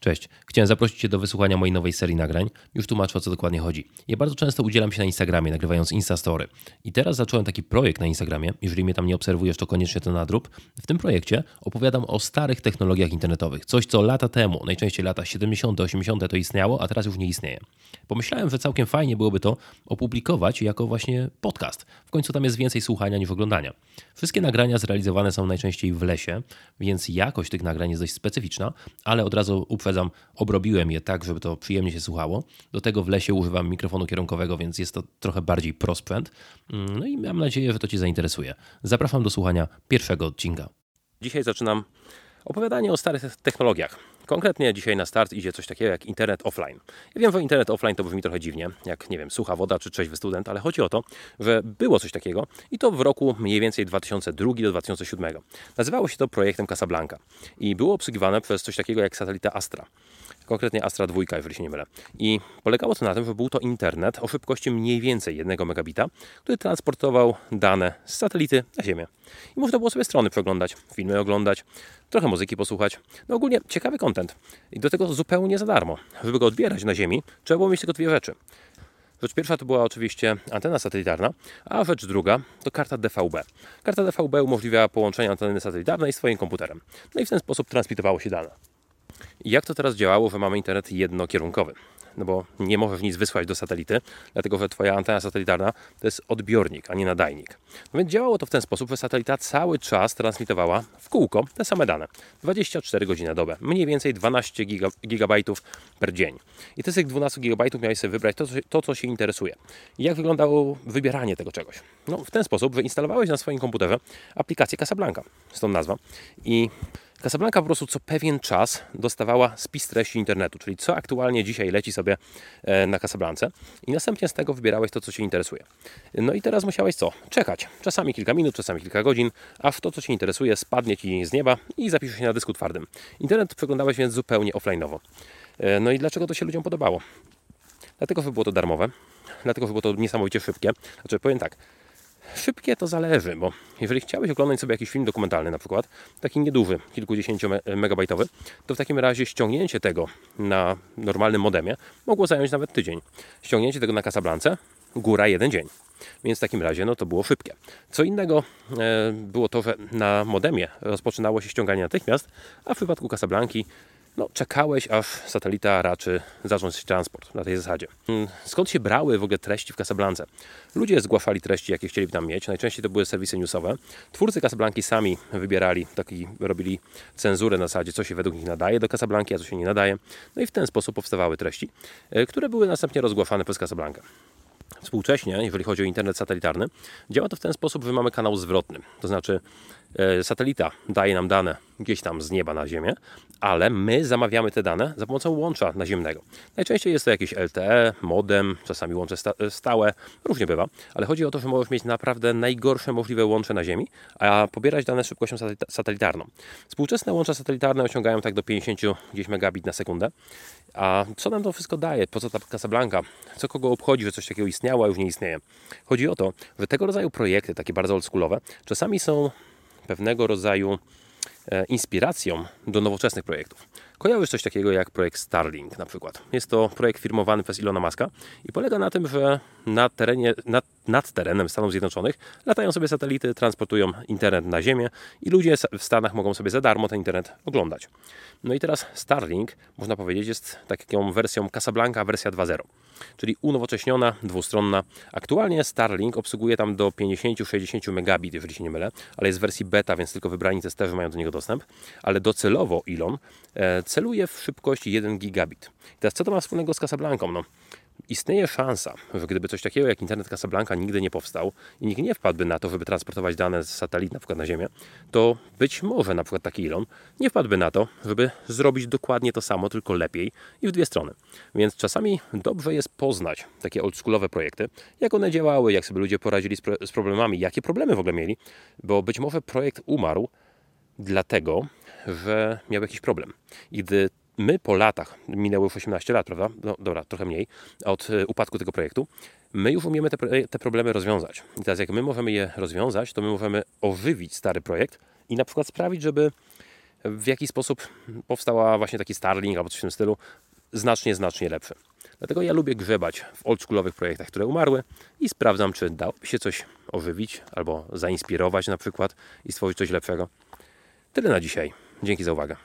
Cześć, chciałem zaprosić Cię do wysłuchania mojej nowej serii nagrań. Już tłumaczę o co dokładnie chodzi. Ja bardzo często udzielam się na Instagramie, nagrywając Instastory. I teraz zacząłem taki projekt na Instagramie. Jeżeli mnie tam nie obserwujesz, to koniecznie to nadrób. W tym projekcie opowiadam o starych technologiach internetowych. Coś, co lata temu, najczęściej lata 70., 80. to istniało, a teraz już nie istnieje. Pomyślałem, że całkiem fajnie byłoby to opublikować jako właśnie podcast. W końcu tam jest więcej słuchania niż oglądania. Wszystkie nagrania zrealizowane są najczęściej w lesie, więc jakość tych nagrań jest dość specyficzna, ale od razu uprzedzam, obrobiłem je tak, żeby to przyjemnie się słuchało. Do tego w lesie używam mikrofonu kierunkowego, więc jest to trochę bardziej prosprzęt. Mm, no i mam nadzieję, że to Cię zainteresuje. Zapraszam do słuchania pierwszego odcinka. Dzisiaj zaczynam opowiadanie o starych technologiach. Konkretnie dzisiaj na start idzie coś takiego jak internet offline. Ja wiem, że internet offline to brzmi trochę dziwnie, jak nie wiem, sucha woda czy trzeźwy student, ale chodzi o to, że było coś takiego i to w roku mniej więcej 2002 do 2007. Nazywało się to projektem Casablanca i było obsługiwane przez coś takiego jak satelita Astra konkretnie Astra 2, jeżeli się nie mylę. I polegało to na tym, że był to internet o szybkości mniej więcej 1 megabita, który transportował dane z satelity na Ziemię. I można było sobie strony przeglądać, filmy oglądać, trochę muzyki posłuchać. No ogólnie ciekawy content. I do tego zupełnie za darmo. Żeby go odbierać na Ziemi, trzeba było mieć tylko dwie rzeczy. Rzecz pierwsza to była oczywiście antena satelitarna, a rzecz druga to karta DVB. Karta DVB umożliwia połączenie anteny satelitarnej z swoim komputerem. No i w ten sposób transmitowało się dane. Jak to teraz działało, że mamy internet jednokierunkowy? No bo nie możesz nic wysłać do satelity, dlatego że Twoja antena satelitarna to jest odbiornik, a nie nadajnik. No więc działało to w ten sposób, że satelita cały czas transmitowała w kółko te same dane. 24 godziny na dobę, mniej więcej 12 giga, gigabajtów per dzień. I ty z tych 12 gigabajtów miałeś sobie wybrać to, to, co się interesuje. I jak wyglądało wybieranie tego czegoś? No w ten sposób wyinstalowałeś na swoim komputerze aplikację Casablanca, stąd nazwa. I Casablanca po prostu co pewien czas dostawała spis treści internetu, czyli co aktualnie dzisiaj leci sobie e, na Casablance i następnie z tego wybierałeś to, co Cię interesuje. No i teraz musiałeś co? Czekać. Czasami kilka minut, czasami kilka godzin, aż to, co Cię interesuje, spadnie Ci z nieba i zapisze się na dysku twardym. Internet przeglądałeś więc zupełnie offline'owo. E, no i dlaczego to się ludziom podobało? Dlatego, że było to darmowe, dlatego, że było to niesamowicie szybkie. Znaczy, powiem tak, Szybkie to zależy, bo jeżeli chciałeś oglądać sobie jakiś film dokumentalny na przykład, taki nieduży, kilkudziesięciu megabajtowy, to w takim razie ściągnięcie tego na normalnym modemie mogło zająć nawet tydzień. Ściągnięcie tego na Casablance, góra jeden dzień. Więc w takim razie no, to było szybkie. Co innego e, było to, że na modemie rozpoczynało się ściąganie natychmiast, a w przypadku Casablanki no, czekałeś, aż satelita raczy zacząć transport na tej zasadzie. Mm, skąd się brały w ogóle treści w Casablance? Ludzie zgłaszali treści, jakie chcieli tam mieć. Najczęściej to były serwisy newsowe. Twórcy Casablanki sami wybierali, taki, robili cenzurę na zasadzie, co się według nich nadaje do Casablanki, a co się nie nadaje. No i w ten sposób powstawały treści, e, które były następnie rozgłaszane przez Casablankę. Współcześnie, jeżeli chodzi o internet satelitarny, działa to w ten sposób, że mamy kanał zwrotny. To znaczy, satelita daje nam dane gdzieś tam z nieba na Ziemię, ale my zamawiamy te dane za pomocą łącza naziemnego. Najczęściej jest to jakieś LTE, modem, czasami łącze stałe, różnie bywa, ale chodzi o to, że możesz mieć naprawdę najgorsze możliwe łącze na Ziemi, a pobierać dane szybkością satelitarną. Współczesne łącza satelitarne osiągają tak do 50 gdzieś megabit na sekundę. A co nam to wszystko daje? Po co ta Casablanca? Co kogo obchodzi, że coś takiego istniało, a już nie istnieje? Chodzi o to, że tego rodzaju projekty, takie bardzo oldschoolowe, czasami są pewnego rodzaju e, inspiracją do nowoczesnych projektów. Kojarzysz coś takiego jak projekt Starlink na przykład. Jest to projekt firmowany przez Ilona Muska i polega na tym, że nad, terenie, nad, nad terenem Stanów Zjednoczonych latają sobie satelity, transportują internet na Ziemię i ludzie w Stanach mogą sobie za darmo ten internet oglądać. No i teraz Starlink, można powiedzieć, jest taką wersją Casablanca wersja 2.0 czyli unowocześniona, dwustronna. Aktualnie Starlink obsługuje tam do 50-60 megabit, jeżeli się nie mylę, ale jest w wersji beta, więc tylko wybrani testerzy mają do niego dostęp. Ale docelowo Elon e, celuje w szybkość 1 gigabit. Teraz co to ma wspólnego z Casablanką? No, istnieje szansa, że gdyby coś takiego jak internet Casablanca nigdy nie powstał i nikt nie wpadłby na to, żeby transportować dane z satelit na przykład na Ziemię, to być może na przykład taki Elon nie wpadłby na to, żeby zrobić dokładnie to samo, tylko lepiej i w dwie strony. Więc czasami dobrze jest poznać takie oldschoolowe projekty, jak one działały, jak sobie ludzie poradzili z problemami, jakie problemy w ogóle mieli, bo być może projekt umarł dlatego, że miał jakiś problem. I gdy my po latach, minęło już 18 lat, prawda? No dobra, trochę mniej, od e, upadku tego projektu, my już umiemy te, te problemy rozwiązać. I teraz jak my możemy je rozwiązać, to my możemy ożywić stary projekt i na przykład sprawić, żeby w jaki sposób powstała właśnie taki Starlink albo coś w tym stylu, znacznie, znacznie lepszy. Dlatego ja lubię grzebać w oldschoolowych projektach, które umarły i sprawdzam, czy dałoby się coś ożywić albo zainspirować na przykład i stworzyć coś lepszego. Tyle na dzisiaj. Dzięki za uwagę.